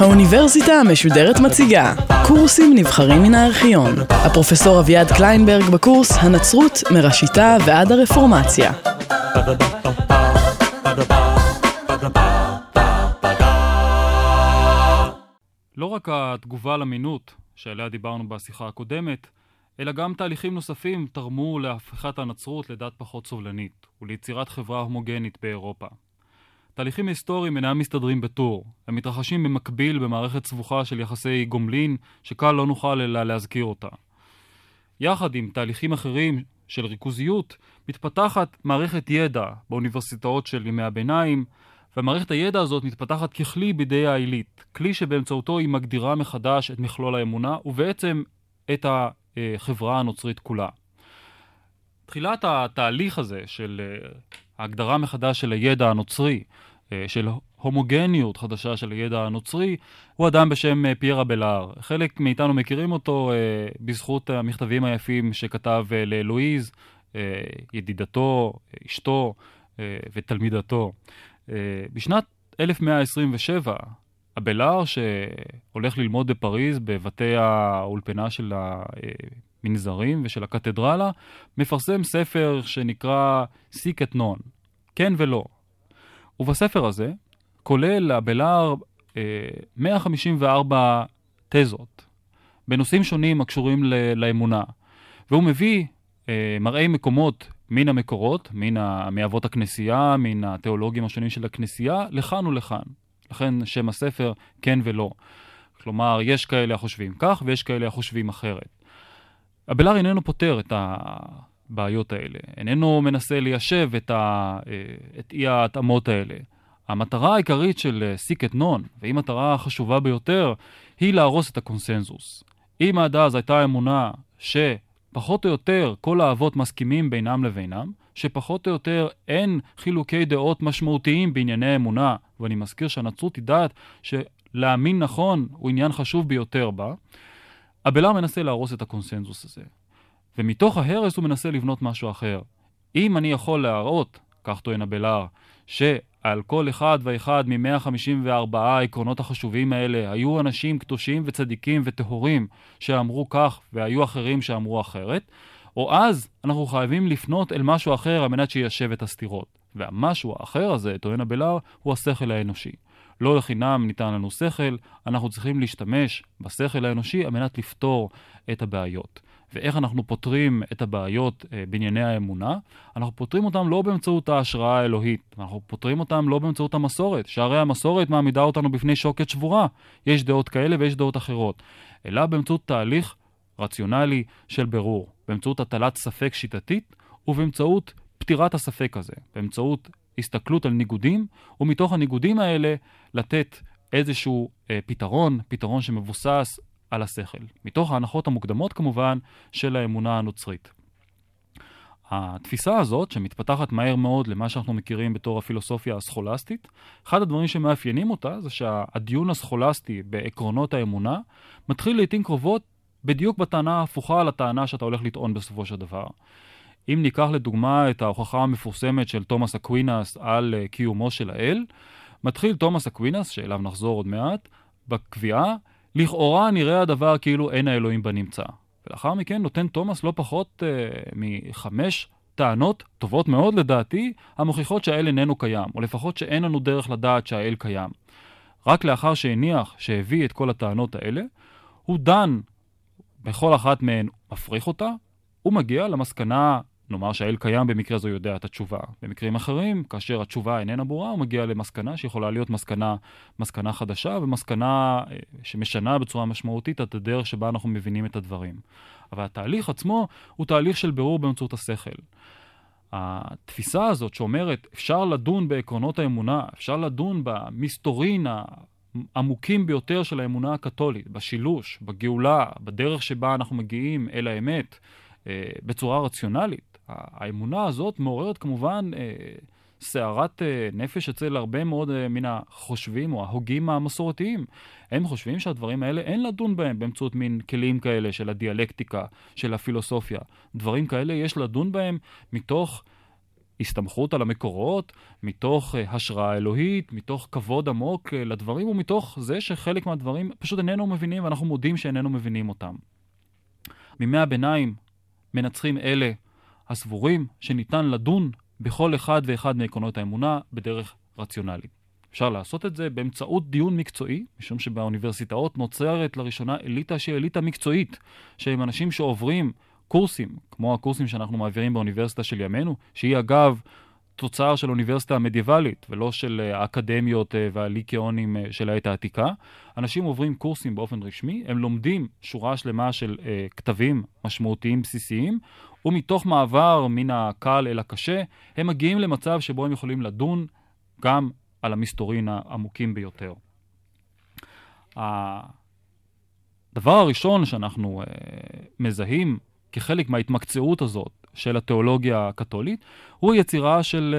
האוניברסיטה המשודרת מציגה קורסים נבחרים מן הארכיון. הפרופסור אביעד קליינברג בקורס הנצרות מראשיתה ועד הרפורמציה. לא רק התגובה למינות, שעליה דיברנו בשיחה הקודמת, אלא גם תהליכים נוספים תרמו להפיכת הנצרות לדת פחות סובלנית וליצירת חברה הומוגנית באירופה. תהליכים היסטוריים אינם מסתדרים בטור, הם מתרחשים במקביל במערכת סבוכה של יחסי גומלין, שקל לא נוכל אלא להזכיר אותה. יחד עם תהליכים אחרים של ריכוזיות, מתפתחת מערכת ידע באוניברסיטאות של ימי הביניים, ומערכת הידע הזאת מתפתחת ככלי בידי העילית, כלי שבאמצעותו היא מגדירה מחדש את מכלול האמונה, ובעצם את החברה הנוצרית כולה. תחילת התהליך הזה של אה, ההגדרה מחדש של הידע הנוצרי, אה, של הומוגניות חדשה של הידע הנוצרי, הוא אדם בשם אה, פייר אבלאר. חלק מאיתנו מכירים אותו בזכות המכתבים היפים שכתב ללואיז, ידידתו, אשתו ותלמידתו. בשנת 1127, אבלאר, שהולך ללמוד בפריז בבתי האולפנה של המנזרים ושל הקתדרלה, מפרסם ספר שנקרא סיק את נון, כן ולא. ובספר הזה כולל אבלאר 154 תזות בנושאים שונים הקשורים לאמונה, והוא מביא אה, מראי מקומות מן המקורות, מן מאבות הכנסייה, מן התיאולוגים השונים של הכנסייה, לכאן ולכאן. לכן שם הספר כן ולא. כלומר, יש כאלה החושבים כך ויש כאלה החושבים אחרת. הבלאר איננו פותר את הבעיות האלה, איננו מנסה ליישב את, ה... את אי ההתאמות האלה. המטרה העיקרית של סיק את נון, והיא מטרה חשובה ביותר, היא להרוס את הקונסנזוס. אם עד אז הייתה אמונה שפחות או יותר כל האבות מסכימים בינם לבינם, שפחות או יותר אין חילוקי דעות משמעותיים בענייני אמונה, ואני מזכיר שהנצרות יודעת שלהאמין נכון הוא עניין חשוב ביותר בה, הבלר מנסה להרוס את הקונסנזוס הזה. ומתוך ההרס הוא מנסה לבנות משהו אחר. אם אני יכול להראות, כך טוען הבלר, שעל כל אחד ואחד מ-154 העקרונות החשובים האלה היו אנשים קדושים וצדיקים וטהורים שאמרו כך והיו אחרים שאמרו אחרת, או אז אנחנו חייבים לפנות אל משהו אחר על מנת שיישב את הסתירות. והמשהו האחר הזה, טוען הבלר, הוא השכל האנושי. לא לחינם ניתן לנו שכל, אנחנו צריכים להשתמש בשכל האנושי על מנת לפתור את הבעיות. ואיך אנחנו פותרים את הבעיות אה, בענייני האמונה? אנחנו פותרים אותם לא באמצעות ההשראה האלוהית, אנחנו פותרים אותם לא באמצעות המסורת, שהרי המסורת מעמידה אותנו בפני שוקת שבורה. יש דעות כאלה ויש דעות אחרות. אלא באמצעות תהליך רציונלי של ברור, באמצעות הטלת ספק שיטתית ובאמצעות פתירת הספק הזה, באמצעות הסתכלות על ניגודים, ומתוך הניגודים האלה לתת איזשהו אה, פתרון, פתרון שמבוסס על השכל. מתוך ההנחות המוקדמות כמובן של האמונה הנוצרית. התפיסה הזאת, שמתפתחת מהר מאוד למה שאנחנו מכירים בתור הפילוסופיה הסכולסטית, אחד הדברים שמאפיינים אותה זה שהדיון הסכולסטי בעקרונות האמונה מתחיל לעיתים קרובות בדיוק בטענה ההפוכה על הטענה שאתה הולך לטעון בסופו של דבר. אם ניקח לדוגמה את ההוכחה המפורסמת של תומאס אקווינס על uh, קיומו של האל, מתחיל תומאס אקווינס, שאליו נחזור עוד מעט, בקביעה, לכאורה נראה הדבר כאילו אין האלוהים בנמצא. ולאחר מכן נותן תומאס לא פחות uh, מחמש טענות טובות מאוד לדעתי, המוכיחות שהאל איננו קיים, או לפחות שאין לנו דרך לדעת שהאל קיים. רק לאחר שהניח, שהביא את כל הטענות האלה, הוא דן בכל אחת מהן, מפריך אותה, הוא מגיע למסקנה נאמר שהאל קיים, במקרה זו יודע את התשובה. במקרים אחרים, כאשר התשובה איננה ברורה, הוא מגיע למסקנה שיכולה להיות מסקנה, מסקנה חדשה ומסקנה אה, שמשנה בצורה משמעותית את הדרך שבה אנחנו מבינים את הדברים. אבל התהליך עצמו הוא תהליך של בירור באמצעות השכל. התפיסה הזאת שאומרת אפשר לדון בעקרונות האמונה, אפשר לדון במסתורין העמוקים ביותר של האמונה הקתולית, בשילוש, בגאולה, בדרך שבה אנחנו מגיעים אל האמת, אה, בצורה רציונלית. האמונה הזאת מעוררת כמובן אה, סערת uh, נפש אצל הרבה מאוד uh, מן החושבים או ההוגים המסורתיים. הם חושבים שהדברים האלה אין לדון בהם באמצעות מין כלים כאלה של הדיאלקטיקה, של הפילוסופיה. דברים כאלה יש לדון בהם מתוך הסתמכות על המקורות, מתוך uh, השראה אלוהית, מתוך כבוד עמוק uh, לדברים, ומתוך זה שחלק מהדברים פשוט איננו מבינים, ואנחנו מודים שאיננו מבינים אותם. מימי הביניים מנצחים אלה הסבורים שניתן לדון בכל אחד ואחד מעקרונות האמונה בדרך רציונלית. אפשר לעשות את זה באמצעות דיון מקצועי, משום שבאוניברסיטאות נוצרת לראשונה אליטה שהיא אליטה מקצועית, שהם אנשים שעוברים קורסים, כמו הקורסים שאנחנו מעבירים באוניברסיטה של ימינו, שהיא אגב תוצר של אוניברסיטה מדיאבלית ולא של אה, האקדמיות אה, והליקאונים אה, של העת העתיקה. אנשים עוברים קורסים באופן רשמי, הם לומדים שורה שלמה של uh, כתבים משמעותיים בסיסיים, ומתוך מעבר מן הקל אל הקשה, הם מגיעים למצב שבו הם יכולים לדון גם על המסתורין העמוקים ביותר. הדבר הראשון שאנחנו uh, מזהים כחלק מההתמקצעות הזאת של התיאולוגיה הקתולית, הוא יצירה של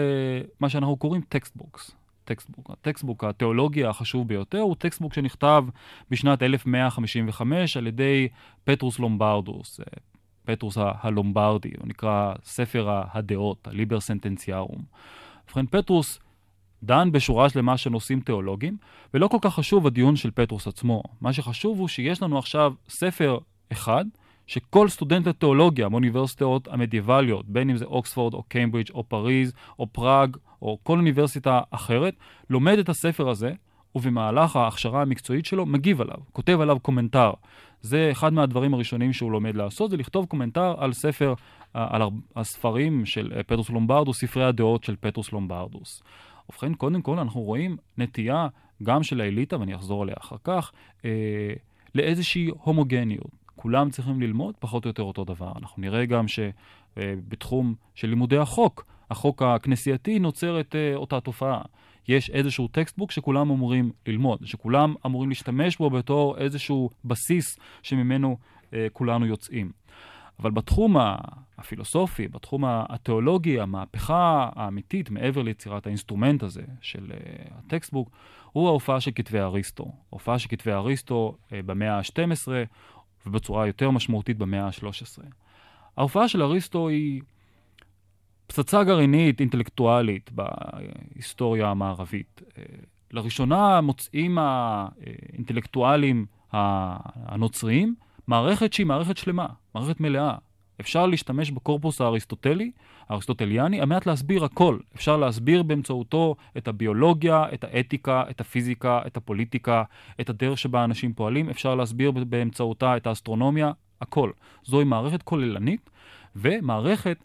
uh, מה שאנחנו קוראים textbooks. textbook. ה-textbook התיאולוגי החשוב ביותר הוא textbook שנכתב בשנת 1155 על ידי פטרוס לומברדוס, אה, פטרוס הלומברדי, הוא נקרא ספר הדעות, ה-la: Liber Sententiarum. ובכן, פטרוס דן בשורה שלמה של נושאים תיאולוגיים, ולא כל כך חשוב הדיון של פטרוס עצמו. מה שחשוב הוא שיש לנו עכשיו ספר אחד, שכל סטודנט לתיאולוגיה באוניברסיטאות המדיאבליות, בין אם זה אוקספורד או קיימברידג' או פריז או פראג או כל אוניברסיטה אחרת, לומד את הספר הזה, ובמהלך ההכשרה המקצועית שלו מגיב עליו, כותב עליו commentary. זה אחד מהדברים הראשונים שהוא לומד לעשות, זה לכתוב commentary על ספר, על הספרים של פטרוס לומברדוס, ספרי הדעות של פטרוס לומברדוס. ובכן, קודם כל אנחנו רואים נטייה גם של האליטה, ואני אחזור עליה אחר כך, אה, לאיזושהי הומוגניות. כולם צריכים ללמוד פחות או יותר אותו דבר. אנחנו נראה גם שבתחום של לימודי החוק, החוק הכנסייתי נוצרת uh, אותה תופעה. יש איזשהו textbook שכולם אמורים ללמוד, שכולם אמורים להשתמש בו בתור איזשהו בסיס שממנו uh, כולנו יוצאים. אבל בתחום הפילוסופי, בתחום התיאולוגי, המהפכה האמיתית מעבר ליצירת ה-instrument הזה של uh, ה-textbook, הוא ההופעה של כתבי אריסטו. ההופעה של כתבי אריסטו uh, במאה ה-12, ובצורה יותר משמעותית במאה ה-13. ההופעה של אריסטו היא פצצה גרעינית אינטלקטואלית בהיסטוריה המערבית. אה, לראשונה מוצאים האינטלקטואלים הנוצריים מערכת שהיא מערכת שלמה, מערכת מלאה. אפשר להשתמש בקורפוס האריסטוטלי, האריסטוטליאני, על מנת להסביר הכל. אפשר להסביר באמצעותו את הביולוגיה, את האתיקה, את הפיזיקה, את הפוליטיקה, את הדרך שבה אנשים פועלים. אפשר להסביר באמצעותה את האסטרונומיה, הכל. זוהי מערכת כוללנית, ומערכת,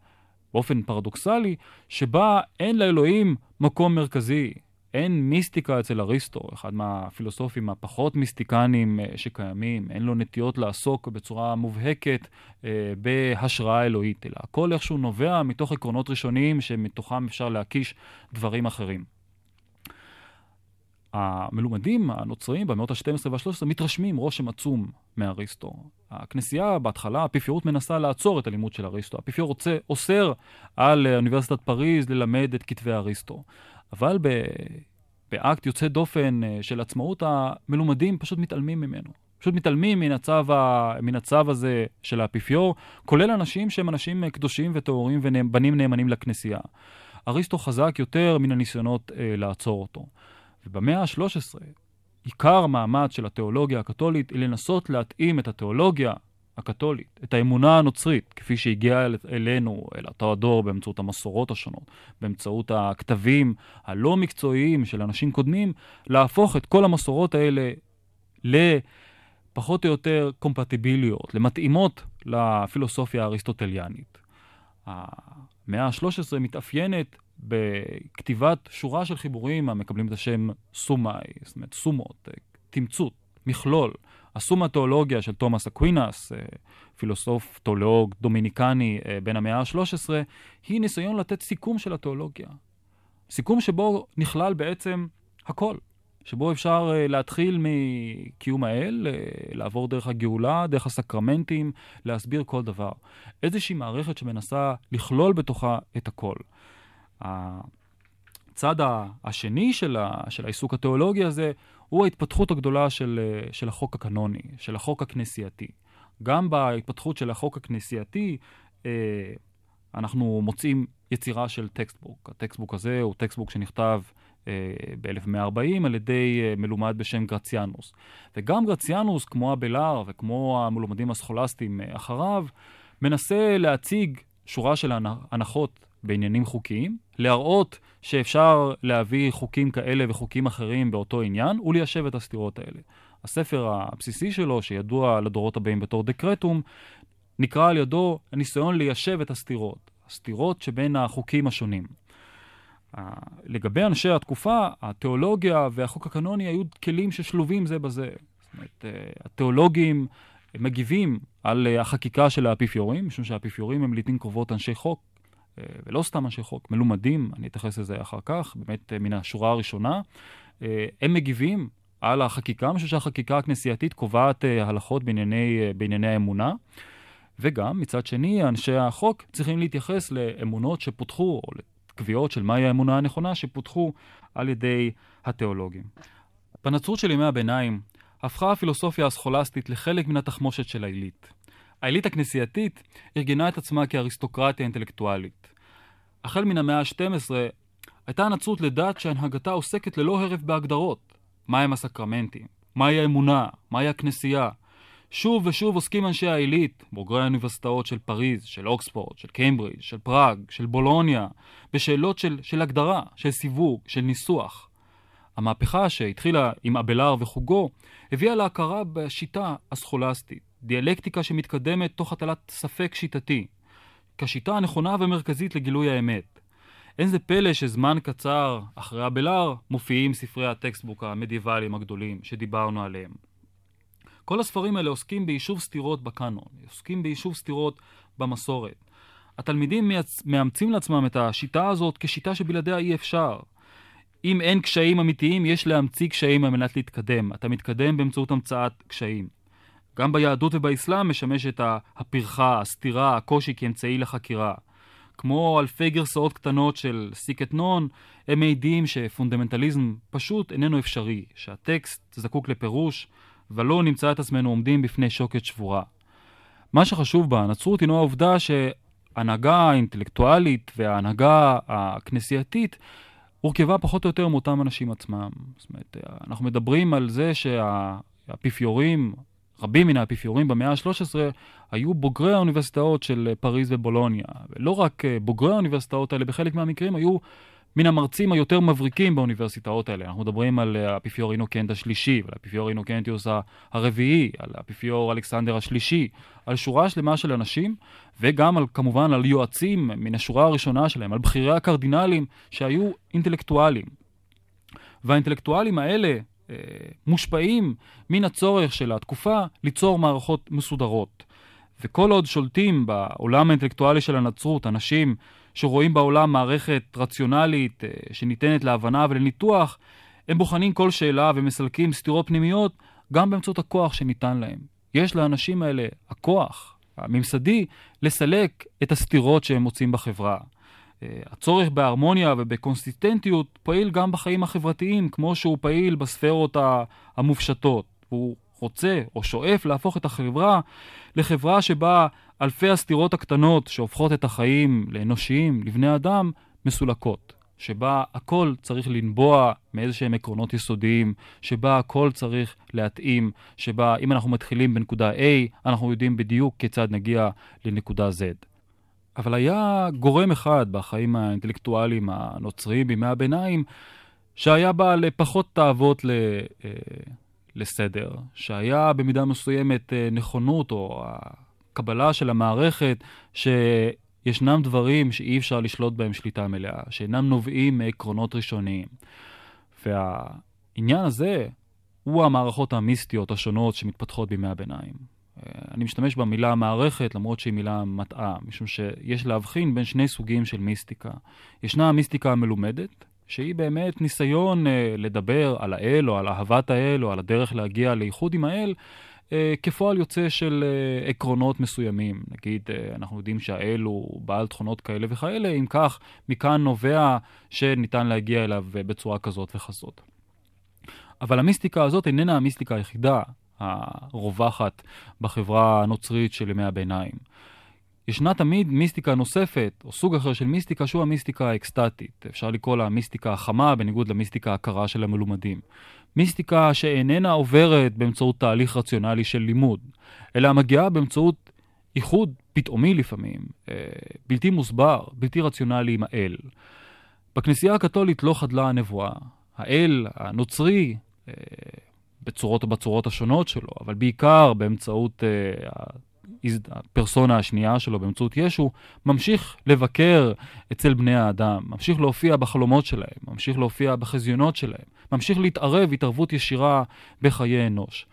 באופן פרדוקסלי, שבה אין לאלוהים מקום מרכזי. אין מיסטיקה אצל אריסטו, אחד מהפילוסופים הפחות מיסטיקנים אה, שקיימים, אין לו נטיות לעסוק בצורה מובהקת אה, בהשראה אלוהית, אלא הכל איכשהו נובע מתוך עקרונות ראשוניים שמתוכם אפשר להקיש דברים אחרים. המלומדים הנוצריים במאות ה-12 וה-13 מתרשמים רושם עצום מאריסטו. הכנסייה בהתחלה, האפיפיורות מנסה לעצור את הלימוד של אריסטו. האפיפיור רוצה, אוסר על אוניברסיטת פריז ללמד את כתבי אריסטו. אבל ב... באקט יוצא דופן אה, של עצמאות, המלומדים פשוט מתעלמים ממנו. פשוט מתעלמים מן הצו, ה... מן הצו הזה של האפיפיור, כולל אנשים שהם אנשים קדושים וטהורים ובנים נאמנים לכנסייה. אריסטו חזק יותר מן הניסיונות אה, לעצור אותו. ובמאה ה-13, עיקר המאמץ של התיאולוגיה הקתולית היא לנסות להתאים את התיאולוגיה הקתולית, את האמונה הנוצרית, כפי שהגיעה אל, אלינו, אל אותו הדור, באמצעות המסורות השונות, באמצעות הכתבים הלא מקצועיים של אנשים קודמים, להפוך את כל המסורות האלה לפחות או יותר קומפטיביליות, למתאימות לפילוסופיה האריסטוטליאנית. המאה ה-13 מתאפיינת בכתיבת שורה של חיבורים המקבלים את השם summae, זאת אומרת סומות, תמצות, מכלול. ה-Summa Theologiae של תומאס אקווינס, אה, פילוסוף תיאולוג דומיניקני אה, בן המאה ה-13, היא ניסיון לתת סיכום של התיאולוגיה. סיכום שבו נכלל בעצם הכל. שבו אפשר uh, להתחיל מקיום האל, לעבור דרך הגאולה, דרך הסקרמנטים, להסביר כל דבר. איזושהי מערכת שמנסה לכלול בתוכה את הכל. הצד השני של, ה, של העיסוק התיאולוגי הזה הוא ההתפתחות הגדולה של, של החוק הקנוני, של החוק הכנסייתי. גם בהתפתחות של החוק הכנסייתי אה, אנחנו מוצאים יצירה של textbook. ה textbook הזה הוא textbook שנכתב אה, ב-1140 על ידי אה, מלומד בשם גרציאנוס. וגם גרציאנוס, כמו הבלאר וכמו המלומדים הסכולסטיים אה, אחריו, מנסה להציג שורה של הנחות בעניינים חוקיים, להראות שאפשר להביא חוקים כאלה וחוקים אחרים באותו עניין, וליישב את הסתירות האלה. הספר הבסיסי שלו, שידוע לדורות הבאים בתור דקרטום, נקרא על ידו הניסיון ליישב את הסתירות, הסתירות שבין החוקים השונים. לגבי אנשי התקופה, התיאולוגיה והחוק הקנוני היו כלים ששלובים זה בזה. זאת אומרת, אה, התיאולוגים מגיבים על אה, החקיקה של האפיפיורים, משום שהאפיפיורים הם לעיתים קרובות אנשי חוק, אה, ולא סתם אנשי חוק, מלומדים, אני אתייחס לזה אחר כך, באמת מן השורה הראשונה. הם מגיבים על החקיקה, משום שהחקיקה הכנסייתית קובעת הלכות בענייני, בענייני האמונה. וגם, מצד שני, אנשי החוק צריכים להתייחס לאמונות שפותחו, או קביעות של מהי האמונה הנכונה שפותחו על ידי התיאולוגים. בנצרות של ימי הביניים הפכה הפילוסופיה הסכולסטית לחלק מן התחמושת של העילית. העילית הכנסייתית ארגנה את עצמה כאריסטוקרטיה אינטלקטואלית. החל מן המאה ה-12 הייתה הנצרות לדת שהנהגתה עוסקת ללא הרף בהגדרות. מהם הסקרמנטים? מהי האמונה? מהי הכנסייה? שוב ושוב עוסקים אנשי העילית, בוגרי האוניברסיטאות של פריז, של אוקספורד, של קיימברידג', של פראג, של בולוניה, בשאלות של, של הגדרה, של סיווג, של ניסוח. המהפכה שהתחילה עם אבלר וחוגו הביאה להכרה בשיטה הסכולסטית, דיאלקטיקה שמתקדמת תוך הטלת ספק שיטתי, כשיטה הנכונה ומרכזית לגילוי האמת. אין זה פלא שזמן קצר אחרי אבלר מופיעים ספרי הטקסטבוק המדיאבליים הגדולים שדיברנו עליהם. כל הספרים האלה עוסקים ביישוב סתירות בקאנון, עוסקים ביישוב סתירות במסורת. התלמידים מאמצים לעצמם את השיטה הזאת כשיטה שבלעדיה אי אפשר. אם אין קשיים אמיתיים, יש להמציא קשיים על מנת להתקדם. אתה מתקדם באמצעות המצאת קשיים. גם ביהדות ובאסלאם משמשת הפרחה, הסתירה, הקושי כאמצעי לחקירה. כמו אלפי גרסאות קטנות של סיק נון, הם מעידים שפונדמנטליזם פשוט איננו אפשרי, שהטקסט זקוק לפירוש, ולא נמצא את עצמנו עומדים בפני שוקת שבורה. מה שחשוב בנצרות הינו העובדה שההנהגה האינטלקטואלית וההנהגה הכנסייתית הורכבה פחות או יותר מאותם אנשים עצמם. זאת אומרת, אנחנו מדברים על זה שהאפיפיורים, רבים מן האפיפיורים במאה ה-13 היו בוגרי האוניברסיטאות של פריז ובולוניה. ולא רק בוגרי האוניברסיטאות האלה, בחלק מהמקרים היו מן המרצים היותר מבריקים באוניברסיטאות האלה. אנחנו מדברים על אה, האפיפיור אינוקנט השלישי, ועל האפיפיור אינוקנטיוס הרביעי, על האפיפיור אלכסנדר השלישי, על שורה שלמה של אנשים, וגם על, כמובן על יועצים מן השורה הראשונה שלהם, על בכירי הקרדינלים שהיו אינטלקטואלים. והאינטלקטואלים האלה אה, מושפעים מן הצורך של התקופה ליצור מערכות מסודרות. וכל עוד שולטים בעולם האינטלקטואלי של הנצרות אנשים שרואים בעולם מערכת רציונלית אה, שניתנת להבנה ולניתוח, הם בוחנים כל שאלה ומסלקים סתירות פנימיות גם באמצעות הכוח שניתן להם. יש לאנשים האלה הכוח הממסדי לסלק את הסתירות שהם מוצאים בחברה. אה, הצורך בהרמוניה ובקונסיסטנטיות פעיל גם בחיים החברתיים, כמו שהוא פעיל בספרות המופשטות. הוא רוצה או שואף להפוך את החברה לחברה שבה אלפי הסתירות הקטנות שהופכות את החיים לאנושיים, לבני אדם, מסולקות. שבה הכל צריך לנבוע מאיזה שהם עקרונות יסודיים, שבה הכל צריך להתאים, שבה אם אנחנו מתחילים בנקודה A, אנחנו יודעים בדיוק כיצד נגיע לנקודה Z. אבל היה גורם אחד בחיים האינטלקטואליים הנוצריים בימי הביניים, שהיה בעל פחות תאוות ל... אה, לסדר, שהיה במידה מסוימת אה, נכונות או קבלה של המערכת שישנם דברים שאי אפשר לשלוט בהם שליטה מלאה, שאינם נובעים מעקרונות ראשוניים. והעניין הזה הוא המערכות המיסטיות השונות שמתפתחות בימי הביניים. אני משתמש במילה מערכת למרות שהיא מילה מטעה, משום שיש להבחין בין שני סוגים של מיסטיקה. ישנה המיסטיקה המלומדת, שהיא באמת ניסיון uh, לדבר על האל או על אהבת האל או על הדרך להגיע לאיחוד עם האל אה, כפועל יוצא של אה, עקרונות מסוימים. נגיד, אה, אנחנו יודעים שהאל הוא בעל תכונות כאלה וכאלה, אם כך, מכאן נובע שניתן להגיע אליו אה, בצורה כזאת וכזאת. אבל המיסטיקה הזאת איננה המיסטיקה היחידה הרווחת בחברה הנוצרית של ימי הביניים. ישנה תמיד מיסטיקה נוספת, או סוג אחר של מיסטיקה, שהוא המיסטיקה האקסטטית. אפשר לקרוא לה המיסטיקה החמה, בניגוד למיסטיקה הקרה של המלומדים. מיסטיקה שאיננה עוברת באמצעות תהליך רציונלי של לימוד, אלא מגיעה באמצעות איחוד פתאומי לפעמים, אה, בלתי מוסבר, בלתי רציונלי עם האל. בכנסייה הקתולית לא חדלה הנבואה. האל הנוצרי, אה, בצורות ובצורות השונות שלו, אבל בעיקר באמצעות אה, הפרסונה השנייה שלו באמצעות ישו, ממשיך לבקר אצל בני האדם, ממשיך להופיע בחלומות שלהם, ממשיך להופיע בחזיונות שלהם, ממשיך להתערב התערבות ישירה בחיי אנוש.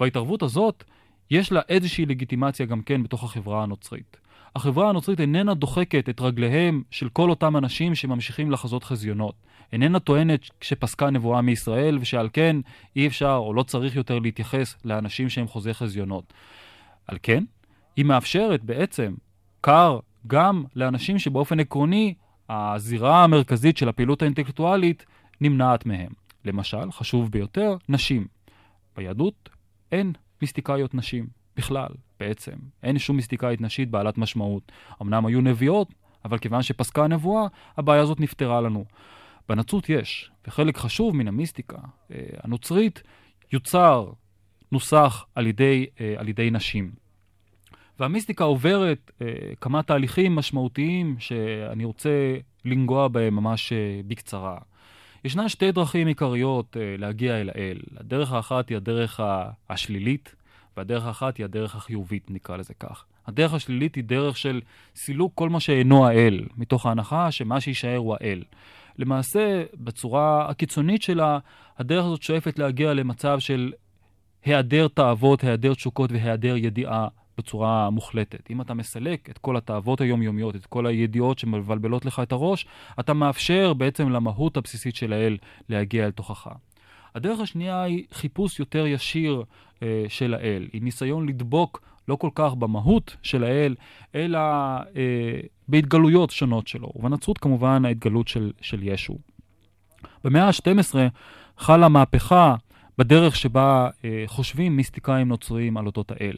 וההתערבות הזאת, יש לה איזושהי לגיטימציה גם כן בתוך החברה הנוצרית. החברה הנוצרית איננה דוחקת את רגליהם של כל אותם אנשים שממשיכים לחזות חזיונות. איננה טוענת שפסקה נבואה מישראל, ושעל כן אי אפשר או לא צריך יותר להתייחס לאנשים שהם חוזי חזיונות. על כן, היא מאפשרת בעצם כר גם לאנשים שבאופן עקרוני הזירה המרכזית של הפעילות האינטלקטואלית נמנעת מהם. למשל, חשוב ביותר, נשים. ביהדות אין מיסטיקאיות נשים בכלל, בעצם. אין שום מיסטיקאית נשית בעלת משמעות. אמנם היו נביאות, אבל כיוון שפסקה הנבואה, הבעיה הזאת נפתרה לנו. בנצרות יש, וחלק חשוב מן המיסטיקה אה, הנוצרית יוצר, נוסח על ידי, אה, על ידי נשים. והמיסטיקה עוברת אה, כמה תהליכים משמעותיים שאני רוצה לנגוע בהם ממש אה, בקצרה. ישנן שתי דרכים עיקריות אה, להגיע אל האל. הדרך האחת היא הדרך השלילית, והדרך האחת היא הדרך החיובית, נקרא לזה כך. הדרך השלילית היא דרך של סילוק כל מה שאינו האל, מתוך ההנחה שמה שיישאר הוא האל. למעשה, בצורה הקיצונית שלה, הדרך הזאת שואפת להגיע למצב של היעדר תאוות, היעדר תשוקות והיעדר ידיעה בצורה מוחלטת. אם אתה מסלק את כל התאוות היומיומיות, את כל הידיעות שמבלבלות לך את הראש, אתה מאפשר בעצם למהות הבסיסית של האל להגיע אל תוכך. הדרך השנייה היא חיפוש יותר ישיר אה, של האל, היא ניסיון לדבוק לא כל כך במהות של האל, אלא אה, בהתגלויות שונות שלו. ובנצרות כמובן ההתגלות של, של ישו. במאה ה-12 חלה מהפכה בדרך שבה אה, חושבים מיסטיקאים נוצריים על אודות האל.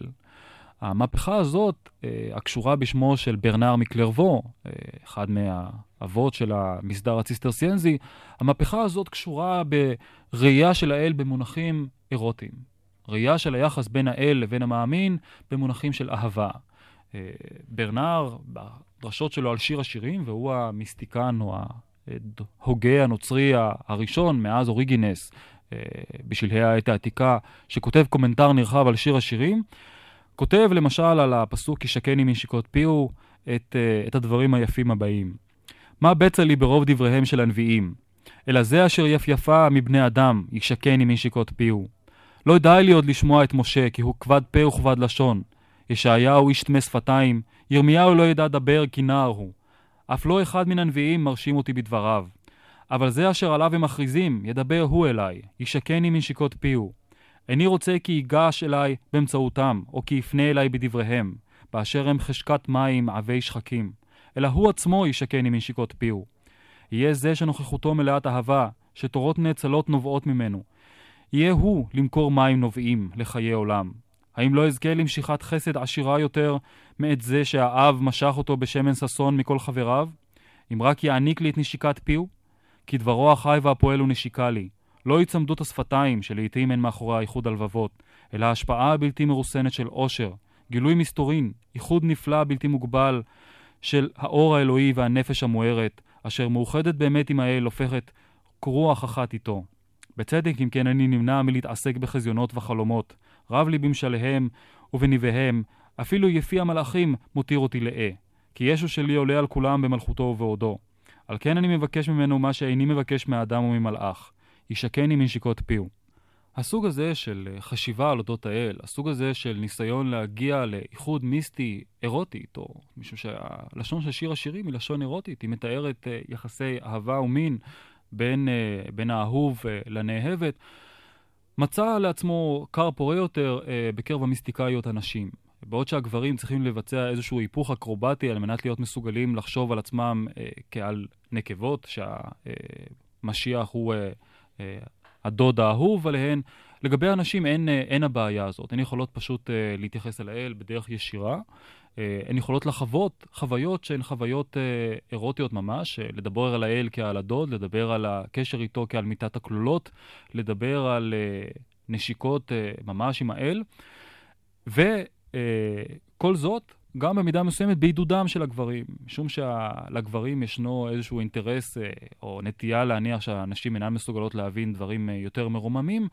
המהפכה הזאת, אה, הקשורה בשמו של ברנר מקלרוו, אה, אחד מהאבות של המסדר הציסטרסיאנזי, המהפכה הזאת קשורה בראייה של האל במונחים אירוטיים. ראייה של היחס בין האל לבין המאמין במונחים של אהבה. אה, ברנר, בדרשות שלו על שיר השירים, והוא המיסטיקן או ההוגה הנוצרי הראשון מאז אוריגינס בשלהי העת העתיקה, שכותב קומנטר נרחב על שיר השירים, כותב למשל על הפסוק ישקני מנשיקות פיהו את, uh, את הדברים היפים הבאים. מה בצע לי ברוב דבריהם של הנביאים? אלא זה אשר יפייפה מבני אדם, ישקני מנשיקות פיהו. לא די לי עוד לשמוע את משה, כי הוא כבד פה וכבד לשון. ישעיהו איש טמא שפתיים, ירמיהו לא ידע דבר כי נער הוא. אף לא אחד מן הנביאים מרשים אותי בדבריו. אבל זה אשר עליו הם מכריזים, ידבר הוא אליי, ישקני מנשיקות פיהו. איני רוצה כי ייגש אליי באמצעותם, או כי יפנה אליי בדבריהם, באשר הם חשקת מים עבי שחקים, אלא הוא עצמו ישקני מנשיקות פיהו. יהיה זה שנוכחותו מלאת אהבה, שתורות נאצלות נובעות ממנו. יהיה הוא למכור מים נובעים לחיי עולם. האם לא אזכה למשיכת חסד עשירה יותר מאת זה שהאב משך אותו בשמן ששון מכל חבריו? אם רק יעניק לי את נשיקת פיהו? כי דברו החי והפועל הוא נשיקה לי. לא היצמדות השפתיים, שלעיתים אין מאחורי האיחוד הלבבות, אלא ההשפעה הבלתי מרוסנת של עושר, גילוי מסתורין, איחוד נפלא בלתי מוגבל של האור האלוהי והנפש המוארת, אשר מאוחדת באמת עם האל, הופכת כרוח אחת איתו. בצדק, אם כן, אני נמנע מלהתעסק בחזיונות וחלומות. רב לי במשליהם ובניביהם, אפילו יפי המלאכים מותיר אותי לאה. כי ישו שלי עולה על כולם במלכותו ובעודו. על כן אני מבקש ממנו מה שאיני מבקש מאדם וממלאך. ישקני מנשיקות פיהו. הסוג הזה של אה, חשיבה על אודות האל, הסוג הזה של ניסיון להגיע לאיחוד מיסטי אירוטי איתו, משום שהלשון של שיר השירים היא לשון אירוטית, היא מתארת uh, יחסי אהבה ומין בין, uh, בין האהוב לנאהבת, מצא לעצמו כר פורה יותר אה, בקרב המיסטיקאיות הנשים. בעוד שהגברים צריכים לבצע איזשהו היפוך אקרובטי על מנת להיות מסוגלים לחשוב על עצמם אה, כעל נקבות, שהמשיח הוא אה, אה, הדוד האהוב עליהן, לגבי הנשים אין, אה, אין הבעיה הזאת. הן יכולות פשוט אה, להתייחס אל האל בדרך ישירה. אה, הן יכולות לחוות חוויות שהן חוויות אה, אירוטיות ממש, אה, לדבר על האל כעל הדוד, לדבר על הקשר איתו כעל מיטת הכלולות, לדבר על אה, נשיקות אה, ממש עם האל. ו... אה, זאת, גם במידה מסוימת בעידודם של הגברים, משום שלגברים ישנו איזשהו אינטרס אה, או נטייה להניח שהנשים אינן מסוגלות להבין דברים אה, יותר מרוממים,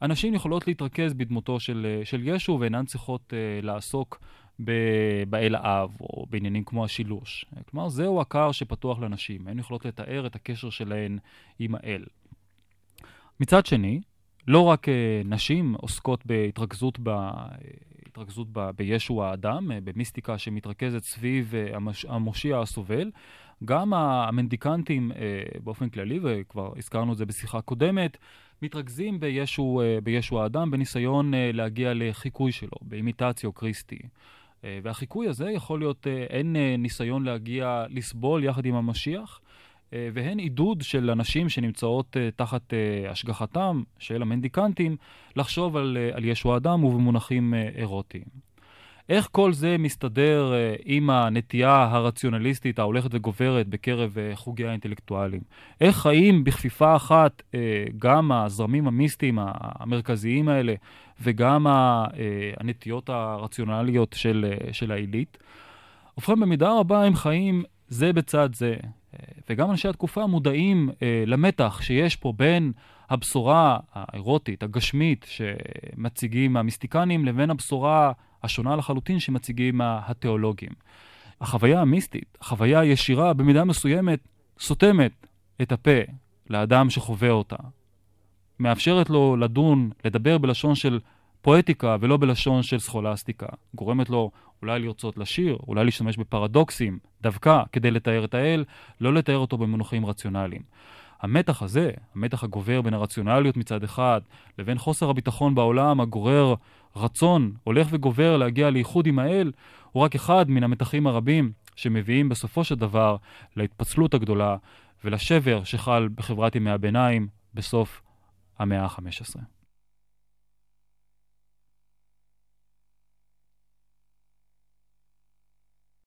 הנשים יכולות להתרכז בדמותו של, של ישו ואינן צריכות לעסוק באל האב או בעניינים כמו השילוש. כלומר, זהו הכר שפתוח לנשים, הן יכולות לתאר את הקשר שלהן עם האל. מצד שני, לא רק נשים עוסקות בהתרכזות ב... התרכזות ב, בישו האדם, אה, במיסטיקה שמתרכזת סביב אה, המש, המושיע הסובל. גם המנדיקנטים אה, באופן כללי, וכבר הזכרנו את זה בשיחה קודמת, מתרכזים בישו, בישו האדם בניסיון להגיע לחיקוי שלו, באימיטציו קריסטי. והחיקוי הזה יכול להיות אין ניסיון להגיע, לסבול יחד עם המשיח, והן עידוד של אנשים שנמצאות אה, תחת אה, השגחתם של המנדיקנטים לחשוב על, על ישו האדם ובמונחים אירוטיים. איך כל זה מסתדר עם הנטייה הרציונליסטית ההולכת וגוברת בקרב חוגי האינטלקטואלים? איך האם בכפיפה אחת גם הזרמים המיסטיים המרכזיים האלה וגם הנטיות הרציונליות של, של העילית? ובכן, במידה רבה הם חיים זה בצד זה. וגם אנשי התקופה מודעים אה, למתח שיש פה בין הבשורה האירוטית, הגשמית, שמציגים המיסטיקנים, לבין הבשורה השונה לחלוטין שמציגים התיאולוגים. החוויה המיסטית, החוויה הישירה, במידה מסוימת, סותמת את הפה לאדם שחווה אותה. מאפשרת לו לדון, לדבר בלשון של פואטיקה ולא בלשון של סכולסטיקה. גורמת לו אולי לרצות לשיר, אולי להשתמש בפרדוקסים, דווקא כדי לתאר את האל, לא לתאר אותו במונחים רציונליים. המתח הזה, המתח הגובר בין הרציונליות מצד אחד, לבין חוסר הביטחון בעולם הגורר רצון הולך וגובר להגיע לאיחוד עם האל, הוא רק אחד מן המתחים הרבים שמביאים בסופו של דבר להתפצלות הגדולה ולשבר שחל בחברת ימי הביניים בסוף המאה ה-15.